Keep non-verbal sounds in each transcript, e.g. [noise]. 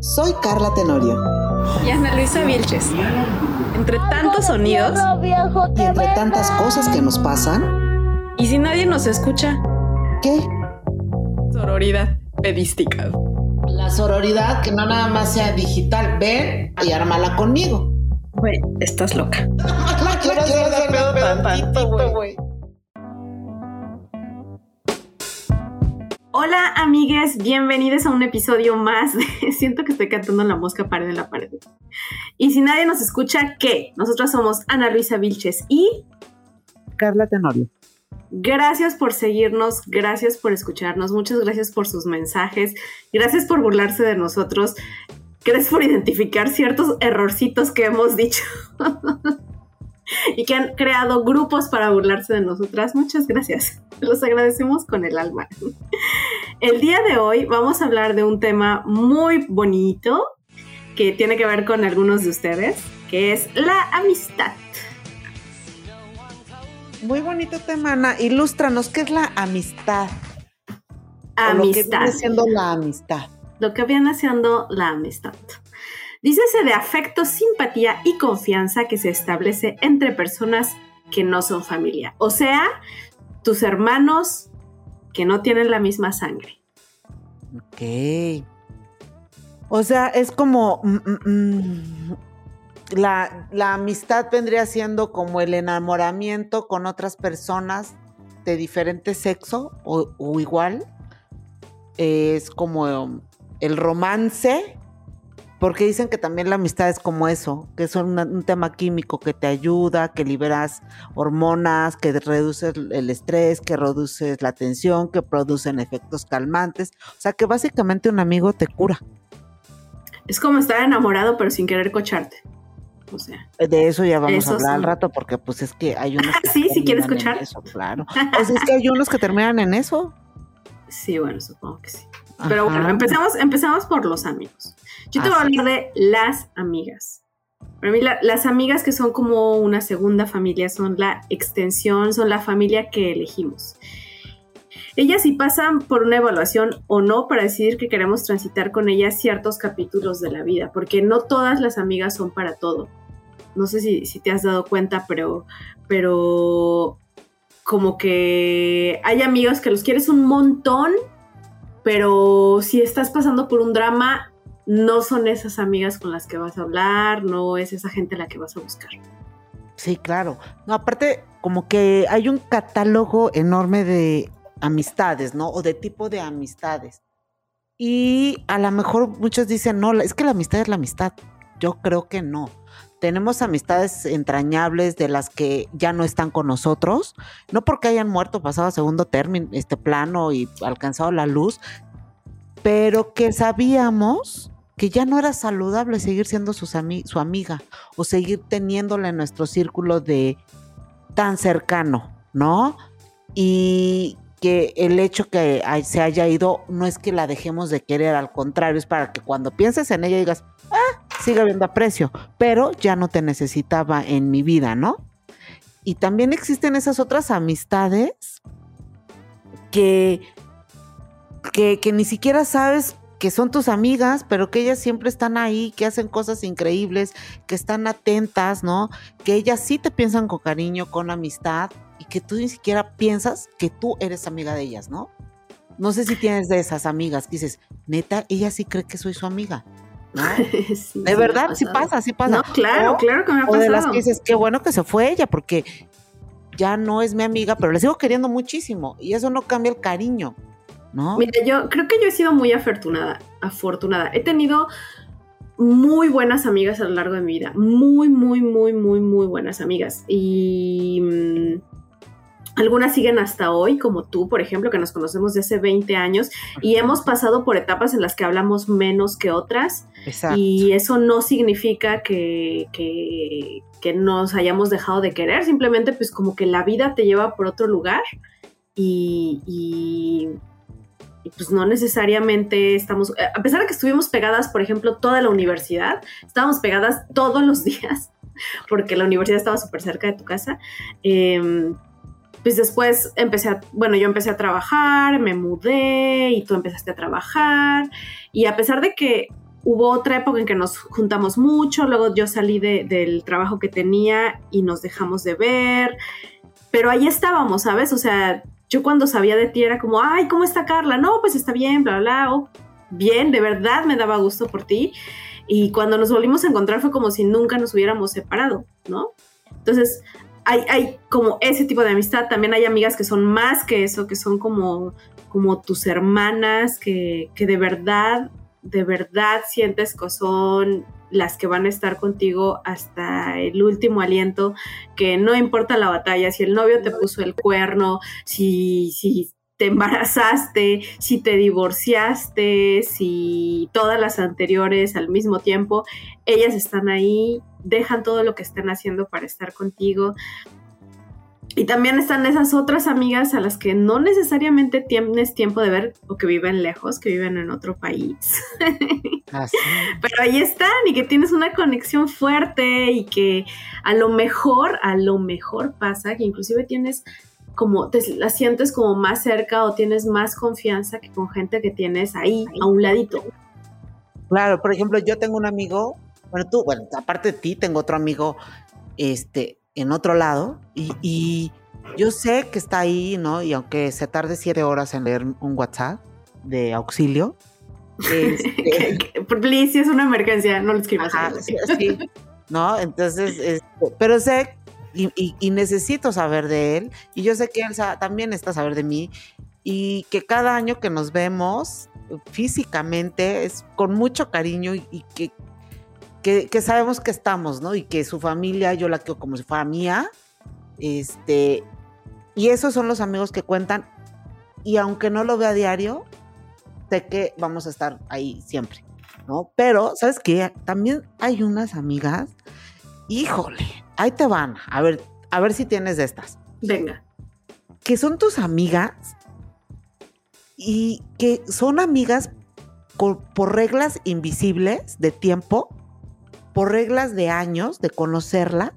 Soy Carla Tenorio. Y Ana Luisa Vilches. Entre tantos sonidos y entre tantas cosas que nos pasan. ¿Y si nadie nos escucha? ¿Qué? Sororidad pedística. La sororidad que no nada más sea digital. Ven y ármala conmigo. Güey, estás loca. Hacer Hola amigues, bienvenidos a un episodio más de [laughs] Siento que estoy cantando la mosca pared de la pared. Y si nadie nos escucha, ¿qué? Nosotros somos Ana Luisa Vilches y Carla Tenorio. Gracias por seguirnos, gracias por escucharnos, muchas gracias por sus mensajes, gracias por burlarse de nosotros, gracias por identificar ciertos errorcitos que hemos dicho [laughs] y que han creado grupos para burlarse de nosotras. Muchas gracias, los agradecemos con el alma. El día de hoy vamos a hablar de un tema muy bonito que tiene que ver con algunos de ustedes, que es la amistad. Muy bonito tema, Ana. Ilústranos, ¿qué es la amistad? Amistad. lo que viene siendo la amistad. Lo que viene siendo la amistad. Dícese de afecto, simpatía y confianza que se establece entre personas que no son familia. O sea, tus hermanos que no tienen la misma sangre. Ok. O sea, es como... mm, mm, mm, la, la amistad vendría siendo como el enamoramiento con otras personas de diferente sexo o, o igual. Es como el romance, porque dicen que también la amistad es como eso, que es un, un tema químico que te ayuda, que liberas hormonas, que reduces el estrés, que reduces la tensión, que producen efectos calmantes. O sea que básicamente un amigo te cura. Es como estar enamorado pero sin querer cocharte. O sea, De eso ya vamos Eso a hablar al sí. rato, porque pues es que hay unos [laughs] que Sí, si quieres escuchar. Eso, claro. Pues es que hay unos que terminan en eso. [laughs] sí, bueno, supongo que sí. Pero bueno, empezamos, empezamos por los amigos. Yo te voy a Así hablar de las amigas. Para mí, la- las amigas que son como una segunda familia son la extensión, son la familia que elegimos. Ellas sí pasan por una evaluación o no para decidir que queremos transitar con ellas ciertos capítulos de la vida, porque no todas las amigas son para todo. No sé si, si te has dado cuenta, pero, pero como que hay amigos que los quieres un montón, pero si estás pasando por un drama, no son esas amigas con las que vas a hablar, no es esa gente la que vas a buscar. Sí, claro. No, aparte, como que hay un catálogo enorme de amistades, ¿no? O de tipo de amistades. Y a lo mejor muchos dicen, no, es que la amistad es la amistad. Yo creo que no. Tenemos amistades entrañables de las que ya no están con nosotros, no porque hayan muerto, pasado a segundo término, este plano y alcanzado la luz, pero que sabíamos que ya no era saludable seguir siendo sus ami- su amiga o seguir teniéndola en nuestro círculo de tan cercano, ¿no? Y que el hecho que se haya ido no es que la dejemos de querer, al contrario, es para que cuando pienses en ella digas, ah, sigue habiendo aprecio, pero ya no te necesitaba en mi vida, ¿no? Y también existen esas otras amistades que, que, que ni siquiera sabes que son tus amigas, pero que ellas siempre están ahí, que hacen cosas increíbles, que están atentas, ¿no? Que ellas sí te piensan con cariño, con amistad, y que tú ni siquiera piensas que tú eres amiga de ellas, ¿no? No sé si tienes de esas amigas que dices, neta, ella sí cree que soy su amiga. ¿No? [laughs] Sí, De verdad, sí pasado. pasa, sí pasa. No, claro, O- claro que me ha O de las pasado. que dices, qué bueno que se fue ella, porque ya no es mi amiga, pero la sigo queriendo muchísimo. Y eso no cambia el cariño, ¿no? Mira, yo creo que yo he sido muy afortunada, afortunada. He tenido muy buenas amigas a lo largo de mi vida, muy, muy, muy, muy, muy buenas amigas. Y mm, algunas siguen hasta hoy, como tú, por ejemplo, que nos conocemos de hace 20 años y hemos pasado por etapas en las que hablamos menos que otras. Exacto. Y eso no significa que, que, que nos hayamos dejado de querer, simplemente pues como que la vida te lleva por otro lugar y, y, y, pues no necesariamente estamos, eh, a pesar de que estuvimos pegadas, por ejemplo, toda la universidad, estábamos pegadas todos los [laughs] días, porque la universidad estaba súper cerca de tu casa. Eh, pues después empecé a, bueno, yo empecé a trabajar, me mudé y tú empezaste a trabajar. Y a pesar de que hubo otra época en que nos juntamos mucho, luego yo salí del trabajo que tenía y nos dejamos de ver, pero ahí estábamos, ¿sabes? O sea, yo cuando sabía de ti era como, ay, ¿cómo está Carla? No, pues está bien, bla, bla, oh, bien, de verdad me daba gusto por ti. Y cuando nos volvimos a encontrar fue como si nunca nos hubiéramos separado, ¿no? Entonces, hay, hay como ese tipo de amistad. También hay amigas que son más que eso, que son como, como tus hermanas, que, que de verdad de verdad sientes que son las que van a estar contigo hasta el último aliento, que no importa la batalla, si el novio te puso el cuerno, si, si te embarazaste, si te divorciaste, si todas las anteriores al mismo tiempo, ellas están ahí, dejan todo lo que están haciendo para estar contigo. Y también están esas otras amigas a las que no necesariamente tienes tiempo de ver o que viven lejos, que viven en otro país. [laughs] Ah, Pero ahí están y que tienes una conexión fuerte y que a lo mejor, a lo mejor pasa que inclusive tienes como te la sientes como más cerca o tienes más confianza que con gente que tienes ahí a un ladito. Claro, por ejemplo, yo tengo un amigo, bueno, tú, bueno, aparte de ti, tengo otro amigo, este, en otro lado y, yo sé que está ahí, ¿no? Y aunque se tarde siete horas en leer un WhatsApp de auxilio. [laughs] Este, Please, es una emergencia, no lo escribas. sí, ¿no? Entonces, este, pero sé y, necesito saber de él y yo sé que él también está a saber de mí y que cada año que nos vemos físicamente es con mucho cariño y que que, sabemos que estamos, ¿no? Y que su familia yo la quiero como si fuera mía. Este, y esos son los amigos que cuentan. Y aunque no lo vea a diario, sé que vamos a estar ahí siempre, ¿no? Pero, ¿sabes qué? También hay unas amigas, híjole, ahí te van. A ver, a ver si tienes de estas. Venga. Que son tus amigas y que son amigas por reglas invisibles de tiempo por reglas de años de conocerla,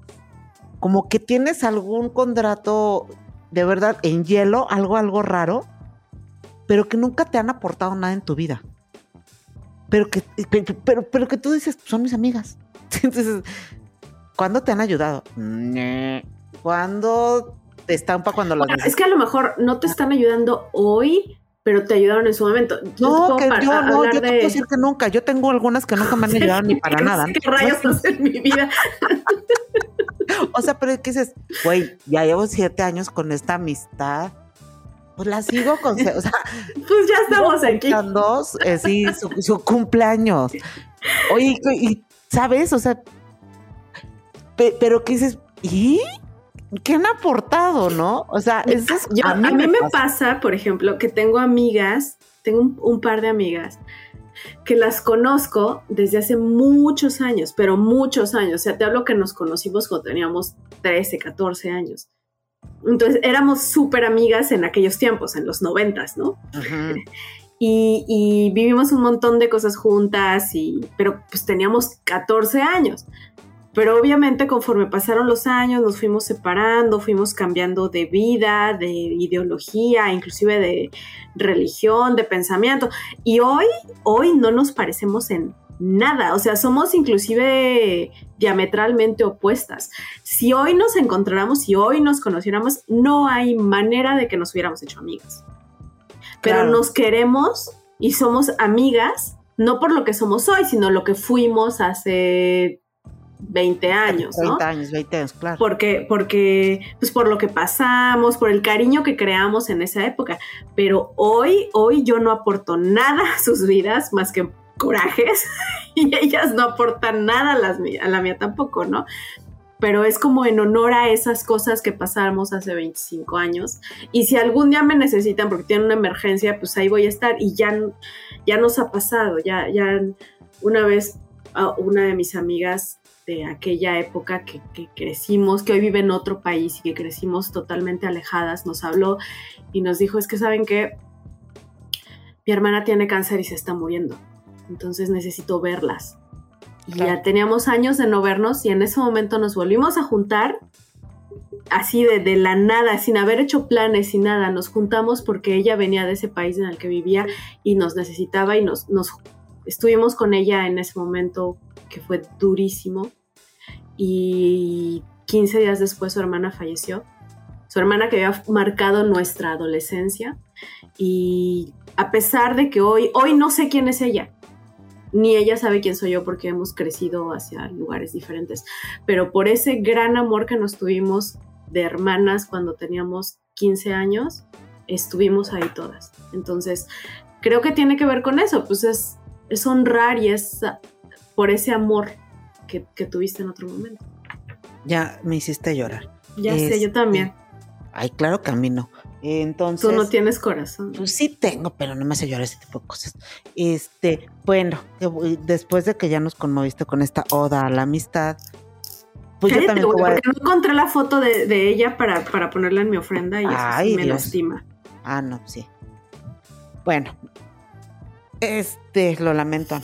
como que tienes algún contrato de verdad en hielo, algo, algo raro, pero que nunca te han aportado nada en tu vida. Pero que, pero, pero que tú dices, son mis amigas. [laughs] Entonces, ¿cuándo te han ayudado? ¿Cuándo te estampa cuando lo Es que a lo mejor no te están ayudando hoy, pero te ayudaron en su momento. No, que yo no, yo te puedo decir que nunca. Yo tengo algunas que nunca me han [laughs] ayudado ni para nada. ¿Qué rayos en mi vida? [laughs] o sea, pero ¿qué dices? Güey, ya llevo siete años con esta amistad. Pues la sigo con... O sea, [laughs] pues ya estamos aquí. Dos, eh, sí, su, cumpleaños. Oye, y, ¿sabes? O sea, pero ¿qué dices? ¿Y? ¿Qué han aportado, no? O sea, es, a mí, me, pasa. por ejemplo, que tengo amigas, tengo un, par de amigas que las conozco desde hace muchos años, pero muchos años. O sea, te hablo que nos conocimos cuando teníamos 13, 14 años. Entonces éramos súper amigas en aquellos tiempos, en los noventas, ¿no? [laughs] Y, y, vivimos un montón de cosas juntas, y, pero pues teníamos 14 años. Pero obviamente conforme pasaron los años nos fuimos separando, fuimos cambiando de vida, de ideología, inclusive de religión, de pensamiento. Y hoy, hoy no nos parecemos en nada, o sea, somos inclusive diametralmente opuestas. Si hoy nos encontráramos, si hoy nos conociéramos, no hay manera de que nos hubiéramos hecho amigas. Pero nos queremos y somos amigas, no por lo que somos hoy, sino lo que fuimos hace 20 años, ¿no? 30 años, 20 años, claro. Porque, porque, pues por lo que pasamos, por el cariño que creamos en esa época. Pero hoy, hoy yo no aporto nada a sus vidas más que corajes [laughs] y ellas no aportan nada a, las, a la mía tampoco, ¿no? Pero es como en honor a esas cosas que pasamos hace 25 años. Y si algún día me necesitan porque tienen una emergencia, pues ahí voy a estar. Y ya, ya nos ha pasado, ya, ya una vez una de mis amigas de aquella época que, crecimos, que hoy vive en otro país y que crecimos totalmente alejadas, nos habló y nos dijo, es que saben que mi hermana tiene cáncer y se está muriendo, entonces necesito verlas. Y ya teníamos años de no vernos y en ese momento nos volvimos a juntar, así de, de, la nada, sin haber hecho planes, sin nada, nos juntamos porque ella venía de ese país en el que vivía y nos necesitaba y nos, nos estuvimos con ella en ese momento que fue durísimo y 15 días después su hermana falleció. Su hermana que había marcado nuestra adolescencia y a pesar de que hoy, hoy no sé quién es ella, ni ella sabe quién soy yo porque hemos crecido hacia lugares diferentes, pero por ese gran amor que nos tuvimos de hermanas cuando teníamos 15 años, estuvimos ahí todas. Entonces, creo que tiene que ver con eso, pues es, es honrar y es por ese amor que, tuviste en otro momento. Ya me hiciste llorar. Ya sé, yo también. Ay, claro que a mí no. Entonces. Tú no tienes corazón. Pues sí tengo, pero no me hace llorar ese tipo de cosas. Este, bueno, después de que ya nos conmoviste con esta oda a la amistad, pues yo también. porque no encontré la foto de, ella para, para, ponerla en mi ofrenda y Ay, me lastima. Ah, no, sí. Bueno, este, lo lamento.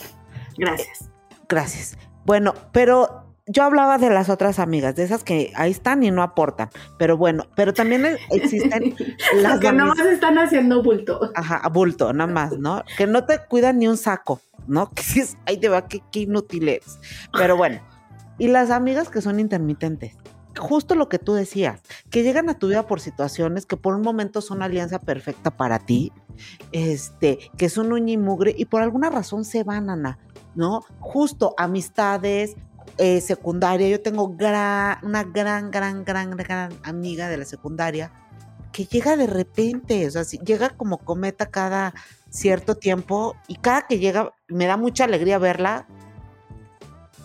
Gracias. Gracias. Bueno, pero yo hablaba de las otras amigas, de esas que ahí están y no aportan. Pero bueno, pero también e, existen [laughs] las que más están haciendo bulto. Ajá, bulto, nada más, ¿no? Que no te cuidan ni un saco, ¿no? [laughs] Que si es, ahí te va, qué, qué inútil eres. Pero bueno, y las amigas que son intermitentes justo lo que tú decías, que llegan a tu vida por situaciones que por un momento son alianza perfecta para ti, este, que son uña y y por alguna razón se van, Ana, ¿no? Justo amistades, eh, secundaria, yo tengo una gran, gran, gran, gran amiga de la secundaria que llega de repente, o sea, llega como cometa cada cierto tiempo y cada que llega me da mucha alegría verla,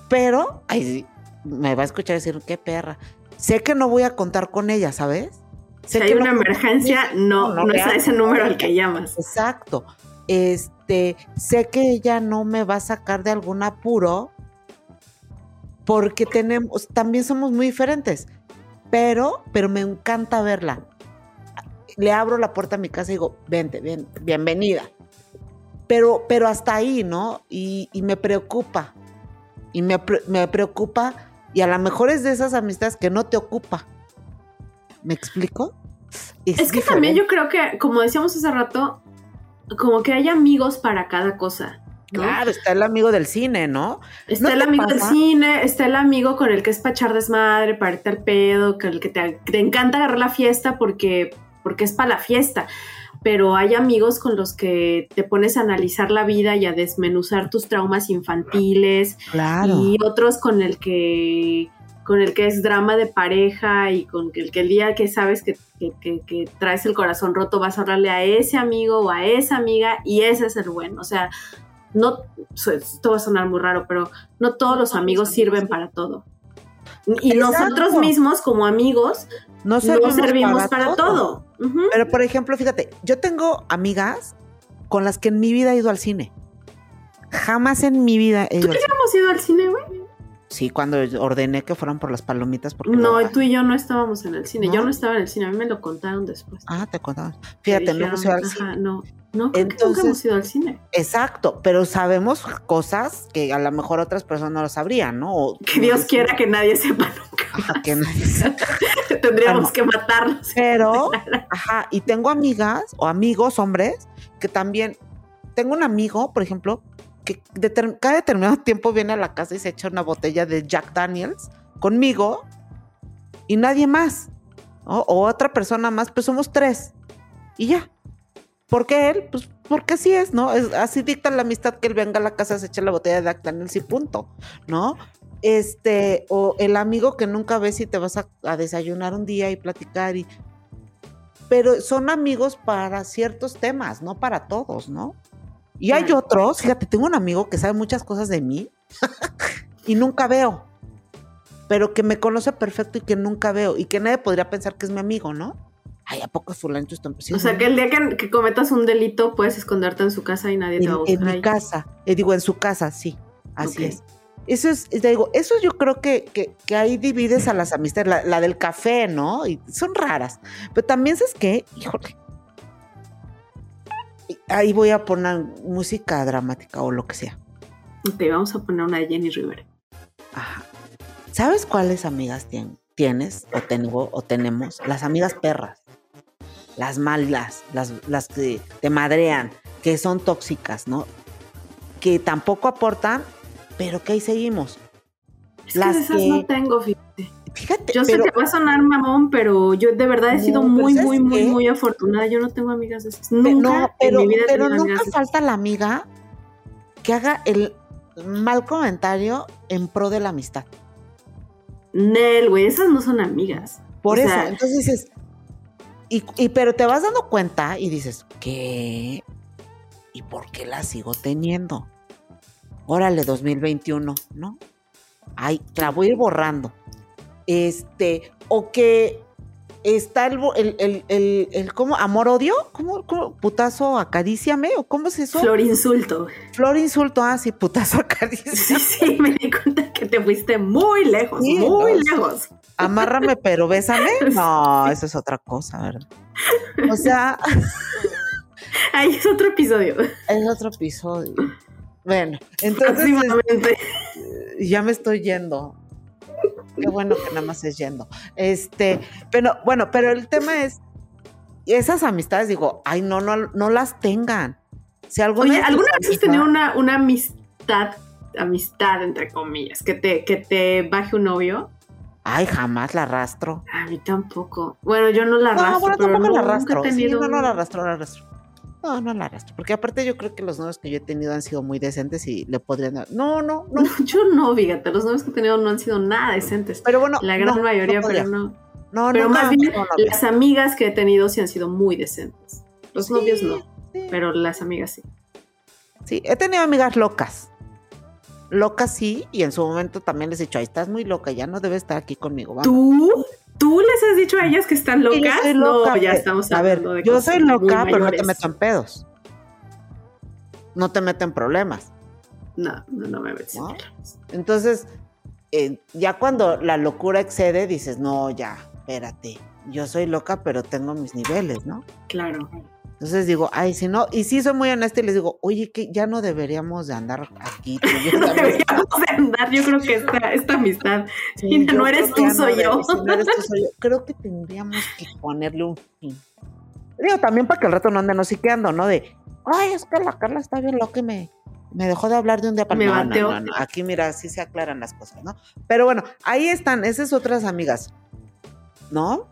pero, ay, me va a escuchar decir, qué perra, sé que no voy a contar con ella, ¿sabes? Si hay una emergencia, no, no, es a ese número al que llamas. Exacto. Este, sé que ella no me va a sacar de algún apuro porque tenemos, también somos muy diferentes, pero, pero me encanta verla. Le abro la puerta a mi casa y digo, vente, bien, bienvenida. Pero, pero hasta ahí, ¿no? Y, me preocupa. Y me, me preocupa y a lo mejor es de esas amistades que no te ocupa. ¿Me explico? Es, que también yo creo que, como decíamos hace rato, como que hay amigos para cada cosa. Claro, está el amigo del cine, ¿no? Está el amigo del cine, está el amigo con el que es para echar desmadre, para irte al pedo, con el que te, te encanta agarrar la fiesta porque, porque es para la fiesta pero hay amigos con los que te pones a analizar la vida y a desmenuzar tus traumas infantiles. Claro. Y otros con el que con el que es drama de pareja y con el que el día que sabes que, traes el corazón roto vas a hablarle a ese amigo o a esa amiga y ese es el bueno. O sea, no, esto va a sonar muy raro, pero no todos los amigos sirven para todo. Y nosotros mismos como amigos no servimos, para, todo. Pero por ejemplo, fíjate, yo tengo amigas con las que en mi vida he ido al cine. Jamás en mi vida he ido ¿Tú al cine. hemos ido al cine, güey? Sí, cuando ordené que fueran por las palomitas. Porque no, tú y yo no estábamos en el cine. Yo no estaba en el cine, a mí me lo contaron después. Ah, te contaron. Fíjate, no hemos ido al cine. No, no, Entonces, hemos ido al cine. Exacto, pero sabemos cosas que a lo mejor otras personas no lo sabrían, ¿no? que Dios quiera que nadie sepa nunca. Que nadie [laughs] sepa. Tendríamos que matarnos. Pero, [laughs] ajá, y tengo amigas o amigos, hombres, que también. Tengo un amigo, por ejemplo, que cada determinado tiempo viene a la casa y se echa una botella de Jack Daniels conmigo y nadie más. O otra persona más, pues somos tres. Y ya. ¿Por qué él? Pues porque así es, ¿no? Es, así dicta la amistad que él venga a la casa, se echa la botella de Jack Daniels y punto, ¿no? Este, o el amigo que nunca ves y te vas a, a desayunar un día y platicar y... Pero son amigos para ciertos temas, no para todos, ¿no? Y hay otros, fíjate, tengo un amigo que sabe muchas cosas de mí [laughs] y nunca veo, pero que me conoce perfecto y que nunca veo y que nadie podría pensar que es mi amigo, ¿no? Ay, ¿a poco fulano está O sea, que el día que, cometas un delito puedes esconderte en su casa y nadie te va a buscar. En mi casa, eh, digo, en su casa, sí, así es. Eso es, te digo, eso yo creo que, que, ahí divides a las amistades, la, la, del café, ¿no? Y son raras. Pero también, ¿sabes qué? Híjole, ahí voy a poner música dramática o lo que sea. Ok, vamos a poner una de Jenny Rivera. Ajá. ¿Sabes cuáles amigas tienes o tengo o tenemos? Las amigas perras. Las malas, las, las que te madrean, que son tóxicas, ¿no? que tampoco aportan, pero que ahí seguimos. Es las que esas no tengo, fíjate. Fíjate, yo sé que va a sonar mamón, pero yo de verdad he sido muy, muy, muy, muy afortunada. Yo no tengo amigas de esas. Nunca pero, en mi vida pero nunca falta la amiga que haga el mal comentario en pro de la amistad. Nel, güey, esas no son amigas. Por eso, entonces dices, y, y, pero te vas dando cuenta y dices, ¿qué? ¿Y por qué la sigo teniendo? Órale, 2021, ¿no? Ay, la voy a ir borrando. Este, o que está el, el, el, el, ¿cómo? ¿Amor-odio? ¿Cómo, ¿Cómo, ¿Putazo acaríciame? ¿O cómo es eso? Florinsulto. Florinsulto, ah, sí, putazo [laughs] acaríciame. Sí, sí, me di cuenta que te fuiste muy lejos, muy lejos. Amárrame, pero bésame. [laughs] No, eso es otra cosa, ¿verdad? O sea. [laughs] Ahí es otro episodio. Es otro episodio. Bueno, entonces. Este, ya me estoy yendo. Qué bueno que nada más es yendo. Este, pero bueno, pero el tema es, esas amistades, digo, ay, no, no, no las tengan. Si alguna Oye, ¿alguna vez has tenido una, una amistad, amistad entre comillas, que te, que te baje un novio? Ay, jamás la arrastro. A mí tampoco. Bueno, yo no la arrastro. No, bueno, tampoco la arrastro. Nunca he tenido... Sí, no, no la arrastro, la arrastro. No, no la arrastro. Porque aparte yo creo que los novios que yo he tenido han sido muy decentes y le podrían dar. No, no, no. [laughs] yo no, fíjate. Los novios que he tenido no han sido nada decentes. Pero bueno. La gran mayoría, pero no. No, pero no, más bien, las amigas que he tenido sí han sido muy decentes. Los novios no. Pero las amigas sí. Sí, he tenido amigas locas. Locas sí, y en su momento también les he dicho, ahí estás muy loca, ya no debes estar aquí conmigo. ¿Tú? ¿Tú les has dicho a ellas que están locas? no, ya estamos hablando a ver, de Yo soy loca, pero no te meto en pedos no te meten problemas. No, no, no me metes Entonces, eh, ya cuando la locura excede, dices, no, ya, espérate, yo soy loca, pero tengo mis niveles, ¿no? Claro. Entonces digo, ay, si no, y sí soy muy honesta y les digo, oye, que ya no deberíamos de andar aquí. no [laughs] deberíamos de andar, yo creo que esta, esta amistad, no eres tú, soy yo. no eres tú, soy yo. Creo que tendríamos que ponerle un fin. Digo, también para que el rato no anden ando, ¿no? De, ay, es que la Carla está bien loca y me, me dejó de hablar de un día para me no, no, Aquí, mira, así se aclaran las cosas, ¿no? Pero bueno, ahí están, esas otras amigas, ¿no?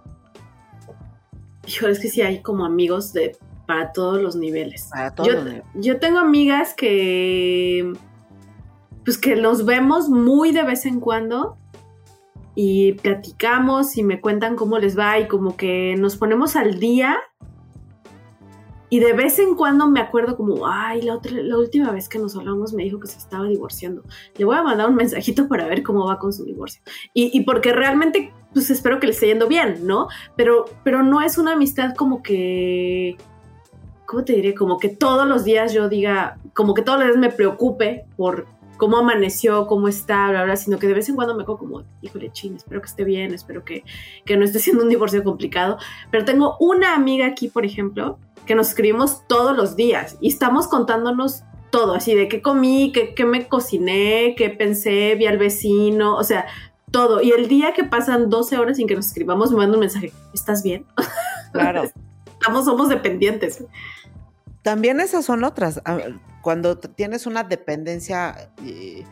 Híjole, es que sí hay como amigos de para todos los niveles. Para todos yo, los niveles. yo tengo amigas que pues que nos vemos muy de vez en cuando y platicamos y me cuentan cómo les va y como que nos ponemos al día y de vez en cuando me acuerdo como, ay, la, otra, la última vez que nos hablamos me dijo que se estaba divorciando. Le voy a mandar un mensajito para ver cómo va con su divorcio. Y, porque realmente, pues espero que le esté yendo bien, ¿no? Pero, pero no es una amistad como que, ¿cómo te diré? Como que todos los días yo diga, como que todos los días me preocupe por cómo amaneció, cómo está, bla, bla, sino que de vez en cuando me hago como, híjole, ching, espero que esté bien, espero que, que no esté siendo un divorcio complicado. Pero tengo una amiga aquí, por ejemplo, que nos escribimos todos los días y estamos contándonos todo, así de qué comí, qué, qué me cociné, qué pensé, vi al vecino, o sea, todo. Y el día que pasan 12 horas sin que nos escribamos, me manda un mensaje, ¿estás bien? [laughs] Claro. Estamos, somos dependientes. También esas son otras. Cuando tienes una dependencia eh,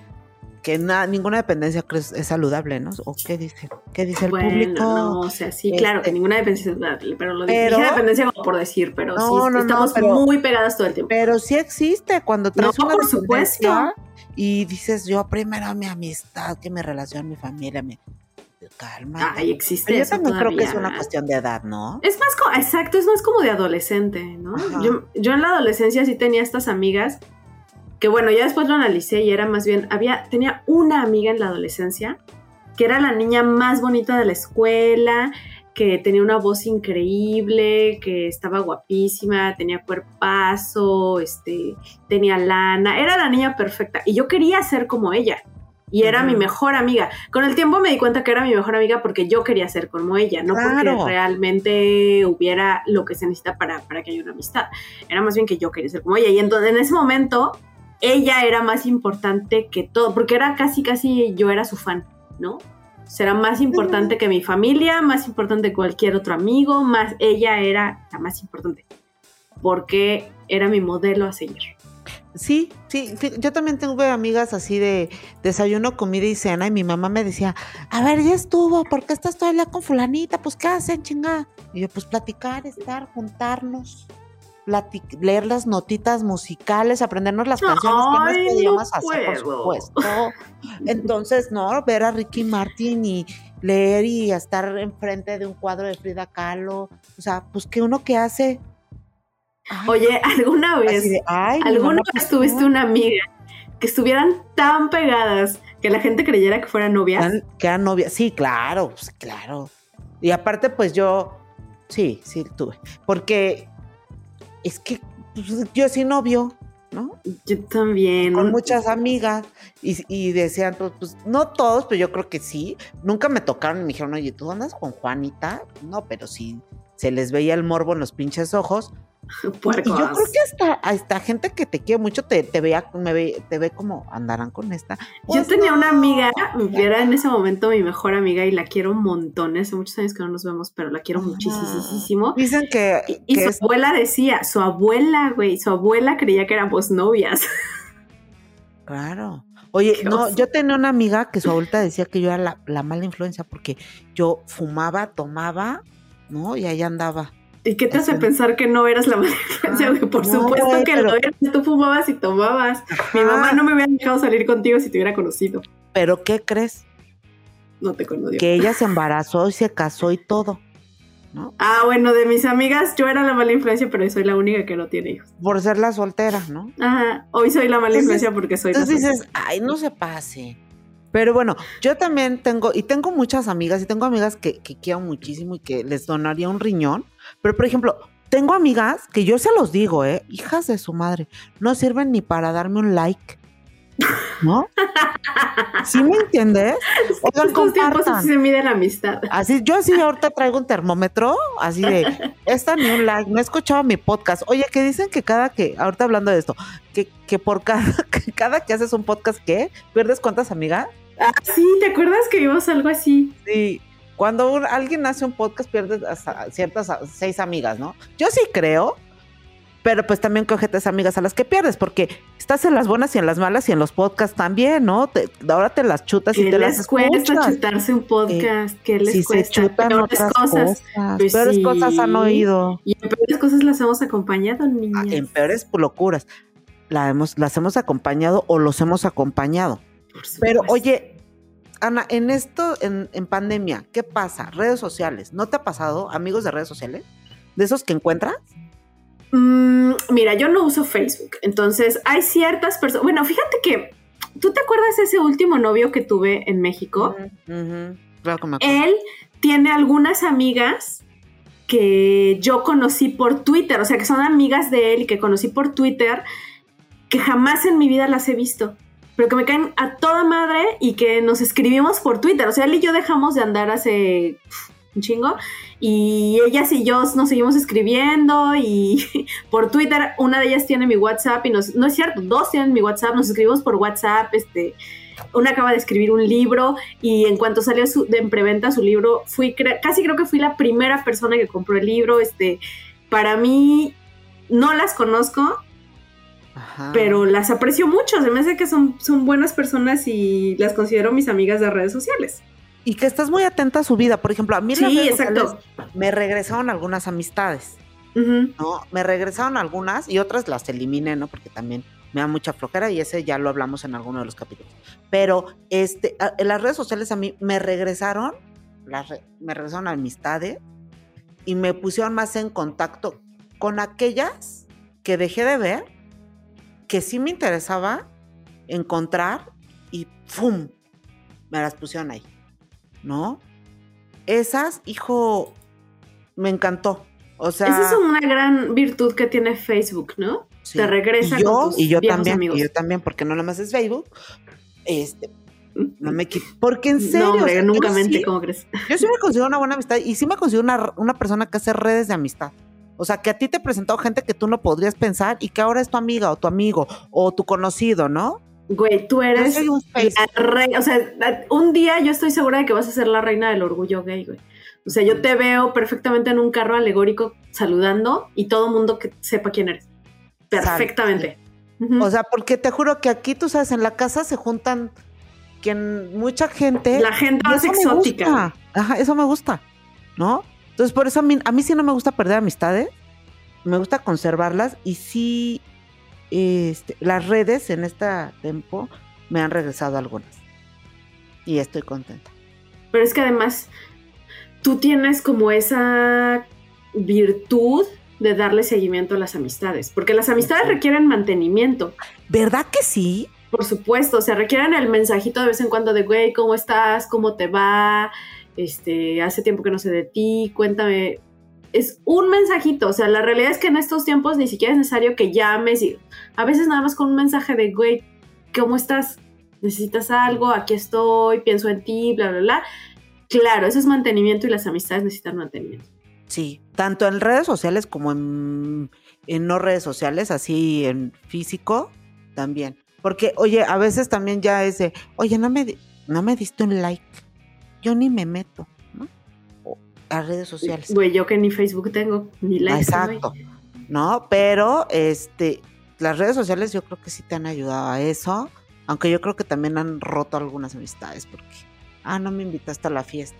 que ninguna dependencia es saludable, ¿no? ¿O qué dice? ¿Qué dice el bueno, público? No, o sea, sí, claro, que este ninguna dependencia es saludable, pero lo dije dependencia como por decir, pero sí, estamos muy pegadas todo el tiempo. Pero sí existe cuando traes no, por supuesto. y dices, yo primero mi amistad, que mi relación, mi familia, mi calma. Ay, existe. yo también creo que es una cuestión de edad, ¿no? Es más, exacto, es más como de adolescente, ¿no? Yo, yo en la adolescencia sí tenía estas amigas que bueno, ya después lo analicé y era más bien, había, tenía una amiga en la adolescencia que era la niña más bonita de la escuela, que tenía una voz increíble, que estaba guapísima, tenía cuerpazo, este, tenía lana, era la niña perfecta y yo quería ser como ella. Y era mi mejor amiga. Con el tiempo me di cuenta que era mi mejor amiga porque yo quería ser como ella, no porque realmente hubiera lo que se necesita para, para que haya una amistad. Era más bien que yo quería ser como ella. Y entonces en ese momento ella era más importante que todo, porque era casi, casi yo era su fan, ¿no? Será más importante que mi familia, más importante que cualquier otro amigo, más ella era la más importante, porque era mi modelo a seguir. Sí, sí, yo también tengo amigas así de desayuno, comida y cena y mi mamá me decía, a ver, ya estuvo, ¿por qué estás todavía con fulanita? Pues, ¿qué hacen, chingada? Y yo, pues, platicar, estar, juntarnos, leer las notitas musicales, aprendernos las canciones que más podíamos hacer, por supuesto. [laughs] Entonces, no, ver a Ricky Martin y leer y estar enfrente de un cuadro de Frida Kahlo, o sea, pues, ¿qué uno que hace? Oye, ¿alguna vez, alguna vez tuviste una amiga que estuvieran tan pegadas que la gente creyera que fueran novias? Que eran novias, sí, claro, pues, claro. Y aparte, pues yo, sí, sí tuve. Porque es que pues, yo sí novio, ¿no? Yo también. Con muchas amigas y, decían, pues, pues, no todos, pero yo creo que sí. Nunca me tocaron y me dijeron, oye, ¿tú andas con Juanita? No, pero sí se les veía el morbo en los pinches ojos. [laughs] Y yo creo que hasta, gente que te quiere mucho te, te vea, me ve, te ve como andarán con esta. yo pues tenía una amiga, era en ese momento mi mejor amiga y la quiero un montón. Hace muchos años que no nos vemos, pero la quiero muchísimo. Dicen que. Y, su abuela decía, su abuela, güey, su abuela creía que éramos novias. [laughs] Claro. Oye, no, yo tenía una amiga que su abuela decía que yo era la, la mala influencia porque yo fumaba, tomaba, ¿no? Y ahí andaba. ¿Y qué te hace pensar que no eras la mala influencia? [laughs] Por supuesto que lo eras. Tú fumabas y tomabas. Mi mamá no me hubiera dejado salir contigo si te hubiera conocido. ¿Pero qué crees? No te conozco. Que ella se embarazó y se casó y todo. ¿no? Ah, bueno, de mis amigas yo era la mala influencia, pero soy la única que no tiene hijos. Por ser la soltera, ¿no? Ajá, hoy soy la mala influencia porque soy entonces la dices, ay, no se pase. Pero bueno, yo también tengo, y tengo muchas amigas, y tengo amigas que, que quiero muchísimo y que les donaría un riñón, pero, por ejemplo, tengo amigas que yo se los digo, ¿eh? Hijas de su madre, no sirven ni para darme un like. ¿No? ¿Sí me entiendes? [laughs] Oigan, Estos tiempos así se mide la amistad. Así, yo así ahorita traigo un termómetro, así de, esta ni un like, no he escuchado mi podcast. Oye, que dicen que cada que, ahorita hablando de esto, que, que por cada, [laughs] que cada que haces un podcast, ¿qué? ¿Pierdes cuántas amigas? Ah, sí, ¿te acuerdas que vimos algo así? Sí, cuando alguien hace un podcast pierde hasta ciertas seis amigas, ¿no? Yo sí creo, pero pues también cogetes amigas a las que pierdes, porque estás en las buenas y en las malas y en los podcasts también, ¿no? ahora te las chutas y te las escuchas. cuesta chutarse un podcast? Eh, ¿Qué les si cuesta? Se chutan peores otras cosas. Pues peores cosas han oído. Y en peores cosas las hemos acompañado, niñas. en peores locuras. La hemos, las hemos acompañado o los hemos acompañado. Pero oye, Ana, en esto, en, pandemia, ¿qué pasa? Redes sociales, ¿no te ha pasado, amigos de redes sociales? ¿De esos que encuentras? Mm, mira, yo no uso Facebook, entonces hay ciertas personas, bueno, fíjate que, ¿tú te acuerdas de ese último novio que tuve en México? claro que me Él tiene algunas amigas que yo conocí por Twitter, o sea, que son amigas de él y que conocí por Twitter, que jamás en mi vida las he visto pero que me caen a toda madre y que nos escribimos por Twitter. O sea, él y yo dejamos de andar hace un chingo y ellas y yo nos seguimos escribiendo y [laughs] por Twitter una de ellas tiene mi WhatsApp y nos, no es cierto, dos tienen mi WhatsApp, nos escribimos por WhatsApp, este, una acaba de escribir un libro y en cuanto salió su, de en preventa su libro, fui, casi creo que fui la primera persona que compró el libro, este, para mí no las conozco, pero las aprecio mucho, se me hace que son, son buenas personas y las considero mis amigas de redes sociales. Y que estás muy atenta a su vida, por ejemplo, a mí sí, exacto. me regresaron algunas amistades, ¿no? Me regresaron algunas y otras las eliminé, ¿no? Porque también me da mucha flojera y ese ya lo hablamos en alguno de los capítulos. Pero este, en las redes sociales a mí me regresaron, me regresaron amistades y me pusieron más en contacto con aquellas que dejé de ver que sí me interesaba encontrar y ¡fum! Me las pusieron ahí, ¿no? Esas, hijo, me encantó. O sea, esa es una gran virtud que tiene Facebook, ¿no? Te regresa y yo, con tus y yo también, y yo también, porque no nada más es Facebook. Este, no me porque en serio. No, hombre, nunca mente, ¿cómo crees? Yo sí me considero una buena amistad y sí me considero una, una persona que hace redes de amistad. O sea, que a ti te presentó gente que tú no podrías pensar y que ahora es tu amiga o tu amigo o tu conocido, ¿no? Güey, tú eres la reina. O sea, un día yo estoy segura de que vas a ser la reina del orgullo gay, güey. O sea, yo te veo perfectamente en un carro alegórico saludando y todo mundo que sepa quién eres. Perfectamente. O sea, porque te juro que aquí, tú sabes, en la casa se juntan quien mucha gente. la gente más exótica. Ajá, eso me gusta, ¿no? Entonces, por eso a mí, a mí sí no me gusta perder amistades. Me gusta conservarlas y sí, este, las redes en este tiempo me han regresado algunas. Y estoy contenta. Pero es que además tú tienes como esa virtud de darle seguimiento a las amistades, porque las amistades requieren mantenimiento, ¿Verdad que sí? por supuesto, o sea, requieren el mensajito de vez en cuando de, güey, ¿cómo estás? ¿Cómo te va? Este, hace tiempo que no sé de ti, cuéntame. Es un mensajito, o sea, la realidad es que en estos tiempos ni siquiera es necesario que llames y a veces nada más con un mensaje de, güey, ¿cómo estás? ¿Necesitas algo? Aquí estoy, pienso en ti, bla, bla, bla. Claro, eso es mantenimiento y las amistades necesitan mantenimiento. Sí, tanto en redes sociales como en, no redes sociales, así en físico también. Porque, oye, a veces también ya es oye, no me, no me diste un like. Yo ni me meto, ¿no? A redes sociales. Güey, yo que ni Facebook tengo, ni Ah, likes. Exacto. ¿No? Pero, este, las redes sociales yo creo que sí te han ayudado a eso. Aunque yo creo que también han roto algunas amistades porque, ah, no me invitaste a la fiesta.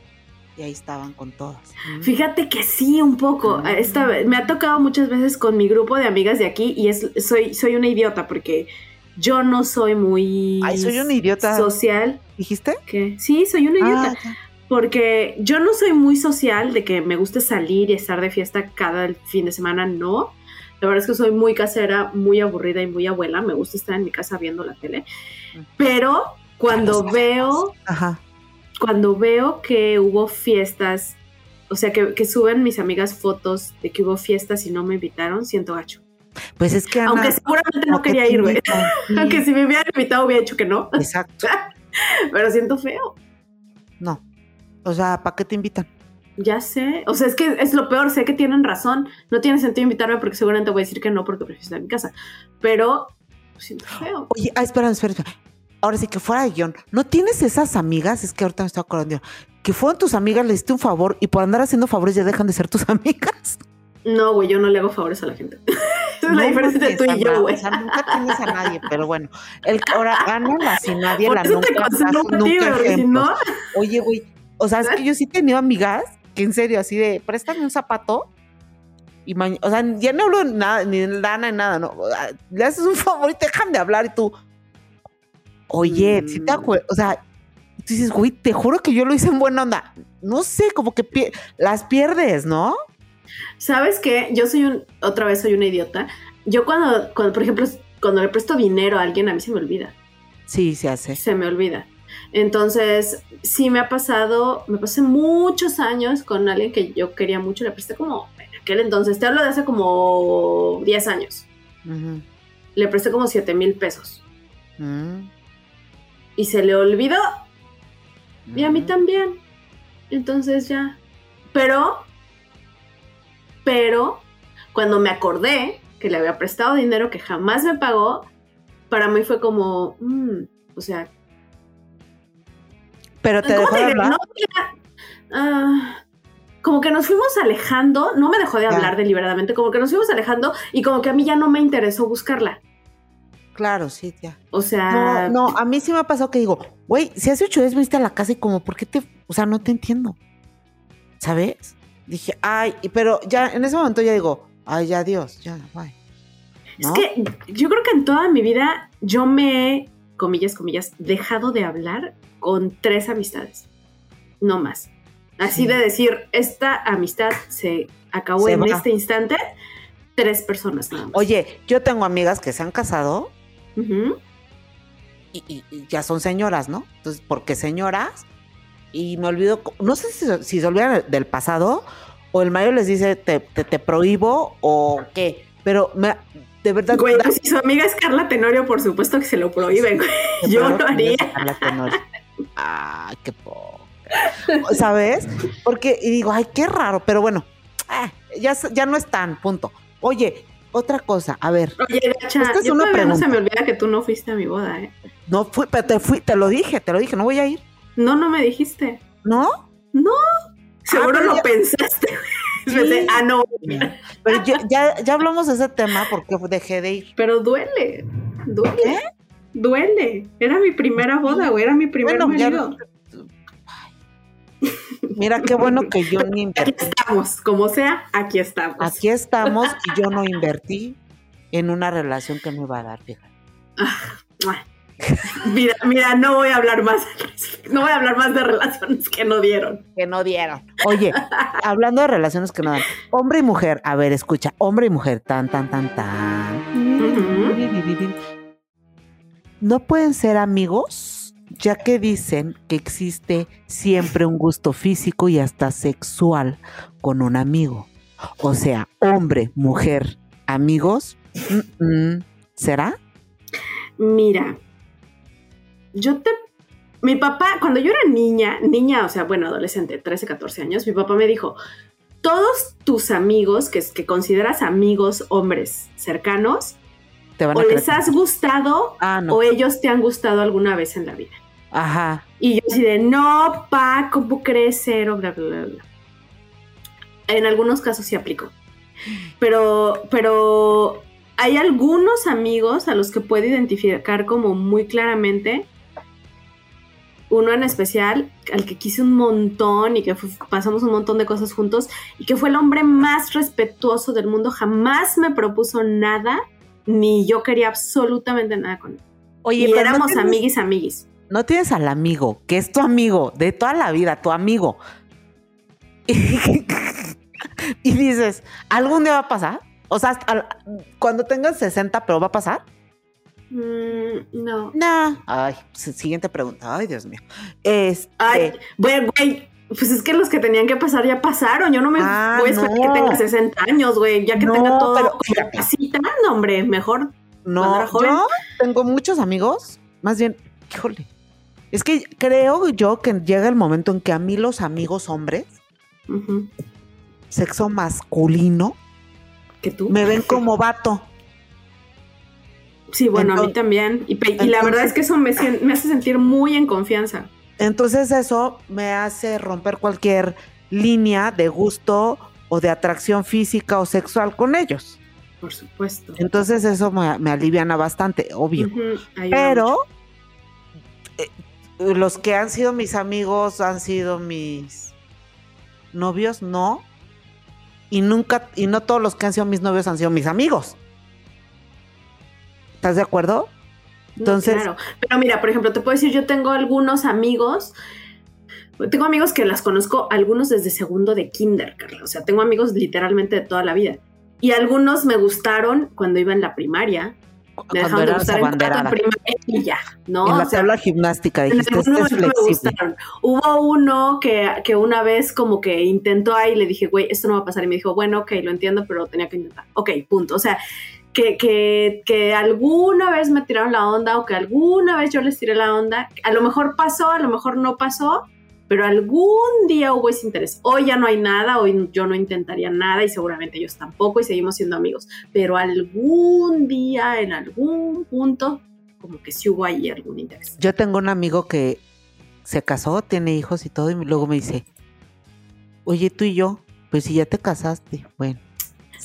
Y ahí estaban con todas. Fíjate que sí, un poco. Esta me ha tocado muchas veces con mi grupo de amigas de aquí y es, soy, soy una idiota porque yo no soy muy Ay, soy idiota. social. ¿Dijiste? ¿Qué? Sí, soy una idiota. Ah. Porque yo no soy muy social de que me guste salir y estar de fiesta cada fin de semana, no. La verdad es que soy muy casera, muy aburrida y muy abuela. Me gusta estar en mi casa viendo la tele. Pero cuando veo, Ajá. cuando veo que hubo fiestas, o sea, que, que suben mis amigas fotos de que hubo fiestas y no me invitaron, siento gacho. Pues es que Ana, Aunque seguramente no ¿para qué quería ir, güey. [laughs] Sí, Aunque si me hubieran invitado hubiera dicho que no. Exacto. [laughs] Pero siento feo. No. O sea, ¿para qué te invitan? Ya sé. O sea, es que es lo peor. Sé que tienen razón. No tiene sentido invitarme porque seguramente voy a decir que no porque prefiero estar en mi casa. Pero pues, siento feo. Oye, ah, espera, espera, espera. Ahora sí que fuera de guion. ¿No tienes esas amigas? Es que ahorita me estoy acordando. Que fueron tus amigas, le diste un favor y por andar haciendo favores ya dejan de ser tus [laughs] amigas. No, güey, yo no le hago favores a la gente. Esa es la No diferencia entre tú y yo, güey. O sea, nunca tienes a nadie, pero bueno. El ahora gana la sin nadie, Por la eso te nunca, ti, nunca si no, Oye, güey, o sea, es que yo sí he tenido amigas que en serio, así de, préstame un zapato y mañana, o sea, ya no hablo nada, ni en lana ni nada, ¿no? Le haces un favor y te dejan de hablar y tú, oye, si te Mm. acuerdas, o sea, tú dices, güey, te juro que yo lo hice en buena onda. No sé, como que pie- las pierdes, ¿no? ¿Sabes qué? Yo soy un, otra vez soy una idiota. Yo cuando, cuando, por ejemplo, cuando le presto dinero a alguien, a mí se me olvida. Sí, se hace. Se me olvida. Entonces, sí me ha pasado, me pasé muchos años con alguien que yo quería mucho, le presté como, en aquel entonces, te hablo de hace como 10 años, le presté como 7 mil pesos Mm, y se le olvidó y a mí también. Entonces ya. Pero, pero, cuando me acordé que le había prestado dinero que jamás me pagó, para mí fue como, mm, o sea, Pero te ¿Cómo dejó de. No, ah, como que nos fuimos alejando, no me dejó de Ya. hablar deliberadamente, como que nos fuimos alejando y como que a mí ya no me interesó buscarla. Claro, sí, ya. O sea, No, no, a mí sí me ha pasado que digo, güey, si hace ocho días viniste a la casa y como, ¿por qué te, o sea, no te entiendo? ¿Sabes? Dije, ay, pero ya en ese momento ya digo, ay, ya Dios, ya, bye. es que yo creo que en toda mi vida yo me he, comillas, comillas, dejado de hablar con tres amistades, no más. Así Sí. de decir, esta amistad se acabó Se en este instante, tres personas nada más. Oye, yo tengo amigas que se han casado y- y ya son señoras, ¿no? Entonces, porque señoras, y me olvido, no sé si, se- si se olvidan del pasado o el mayo les dice, te, te, te prohíbo o qué, pero me, de verdad... Güey, da- si su amiga es Carla Tenorio, por supuesto que se lo prohíben, güey. [laughs] yo que haría. Carla Tenorio. Ay, qué poco. ¿Sabes? Porque, y digo, ay, qué raro, pero bueno, ah, ya, ya no es tan, punto. Oye, otra cosa, a ver, Oye, Gacha, Esta es yo una no se me olvida que tú no fuiste a mi boda, ¿eh? no fui, pero te fui, te lo dije, te lo dije, no voy a ir, No, no me dijiste. ¿no? Seguro pero lo ya- pensaste. [laughs] Sí. Ah, no, Pero ya, ya, ya hablamos de ese tema porque dejé de ir. pero duele. duele. ¿Eh? Duele. Era mi primera boda, güey. Era mi primer Bueno, ya- marido. [laughs] Mira qué bueno que yo Aquí invertí. estamos. Como sea, aquí estamos. Aquí estamos y yo no invertí en una relación que me iba a dar, fíjate. Mua. Mira, mira, no voy a hablar más. No voy a hablar más de relaciones que no dieron. Que no dieron. Oye, [laughs] hablando de relaciones que no dan, hombre y mujer, a ver, escucha, hombre y mujer, tan, tan, tan, tan. No pueden ser amigos, ya que dicen que existe siempre un gusto físico y hasta sexual con un amigo. O sea, hombre, mujer, amigos, mm, mm, ¿será? Mira, yo te... Mi papá, cuando yo era niña, niña, o sea, bueno, adolescente, 13, 14 años, mi papá me dijo, todos tus amigos que, que consideras amigos hombres cercanos, ¿Te van a o les has gustado Ah, no. o ellos te han gustado alguna vez en la vida. Ajá. Y yo así de, no, pa, ¿cómo crees cero? Bla, bla, bla, bla. En algunos casos sí aplicó. Pero, pero hay algunos amigos a los que puedo identificar como muy claramente. Uno en especial, al que quise un montón y que pasamos un montón de cosas juntos y que fue el hombre más respetuoso del mundo. Jamás me propuso nada, ni yo quería absolutamente nada con él. Oye, y no éramos tienes- amiguis, amiguis. no tienes al amigo, que es tu amigo de toda la vida, tu amigo. [laughs] y dices, ¿algún día va a pasar? O sea, cuando tengas 60, ¿pero va a pasar? Mm, no. No. Ay, siguiente pregunta. Ay, Dios mío. Este, Ay, güey, güey. Pues es que los que tenían que pasar ya pasaron. Yo no me Ah, voy a esperar no. que tenga 60 años, güey. Ya que No, tenga todo pero- casita, no, hombre. Mejor. no, era joven. yo tengo muchos amigos, más bien, híjole. Es que creo yo que llega el momento en que a mí los amigos hombres, sexo masculino, Que tú. me ven como vato. Sí, bueno, a mí también. Y, la verdad es que eso me, hace sentir muy en confianza. Entonces eso me hace romper cualquier línea de gusto o de atracción física o sexual con ellos. Por supuesto. Entonces eso me, me aliviana bastante, obvio. Pero mucho. eh, los que han sido mis amigos han sido mis novios, no. Y nunca, y no todos los que han sido mis novios han sido mis amigos. ¿Estás de acuerdo? No, entonces- claro. Pero mira, por ejemplo, te puedo decir, yo tengo algunos amigos. Tengo amigos que las conozco, algunos desde segundo de kinder, Carla. O sea, tengo amigos literalmente de toda la vida. Y algunos me gustaron cuando iba en la primaria. Me dejaron de gustar en abanderada. primaria y ya, ¿no? en la tabla gimnástica dijiste, este es me flexible. Hubo uno que, que una vez como que intentó ahí y le dije, güey, esto no va a pasar. Y me dijo, bueno, ok, lo entiendo, pero tenía que intentar. Ok, punto. O sea, que, que, que alguna vez me tiraron la onda o que alguna vez yo les tiré la onda. A lo mejor pasó, a lo mejor no pasó, pero algún día hubo ese interés. Hoy ya no hay nada, hoy yo no intentaría nada y seguramente ellos tampoco y seguimos siendo amigos. Pero algún día, en algún punto, como que sí hubo ahí algún interés. Yo tengo un amigo que se casó, tiene hijos y todo, y luego me dice, oye, tú y yo, pues si ya te casaste, bueno.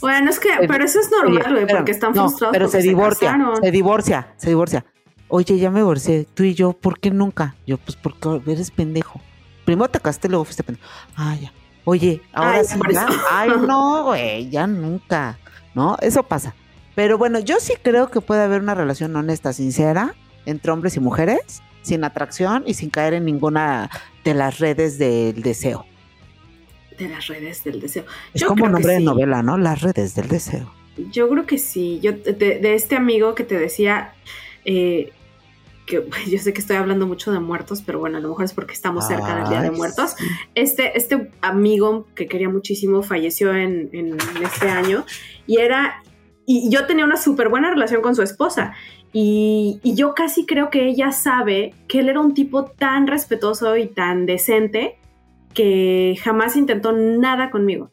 Bueno, es que, pero eso es normal, güey, porque están no, frustrados. Pero porque se divorcia, se divorcia, se divorcia. Oye, ya me divorcié, tú y yo, ¿por qué nunca? Yo, pues porque eres pendejo. Primero te casaste, luego fuiste pendejo. Ah, ya. Oye, ahora Ay, sí, ya. Ay, [laughs] no, güey, ya nunca. ¿No? Eso pasa. Pero bueno, yo sí creo que puede haber una relación honesta, sincera, entre hombres y mujeres, sin atracción y sin caer en ninguna de las redes del deseo. De las redes del deseo. Es Yo como nombre de sí. novela, ¿no? Las redes del deseo. Yo creo que sí. Yo de, de este amigo que te decía eh, que [laughs] yo sé que estoy hablando mucho de muertos, pero bueno, a lo mejor es porque estamos cerca del Día de Muertos. sí. Este, este amigo que quería muchísimo falleció en, en este año y era. Y yo tenía una súper buena relación con su esposa. Y, y yo casi creo que ella sabe que él era un tipo tan respetuoso y tan decente que jamás intentó nada conmigo.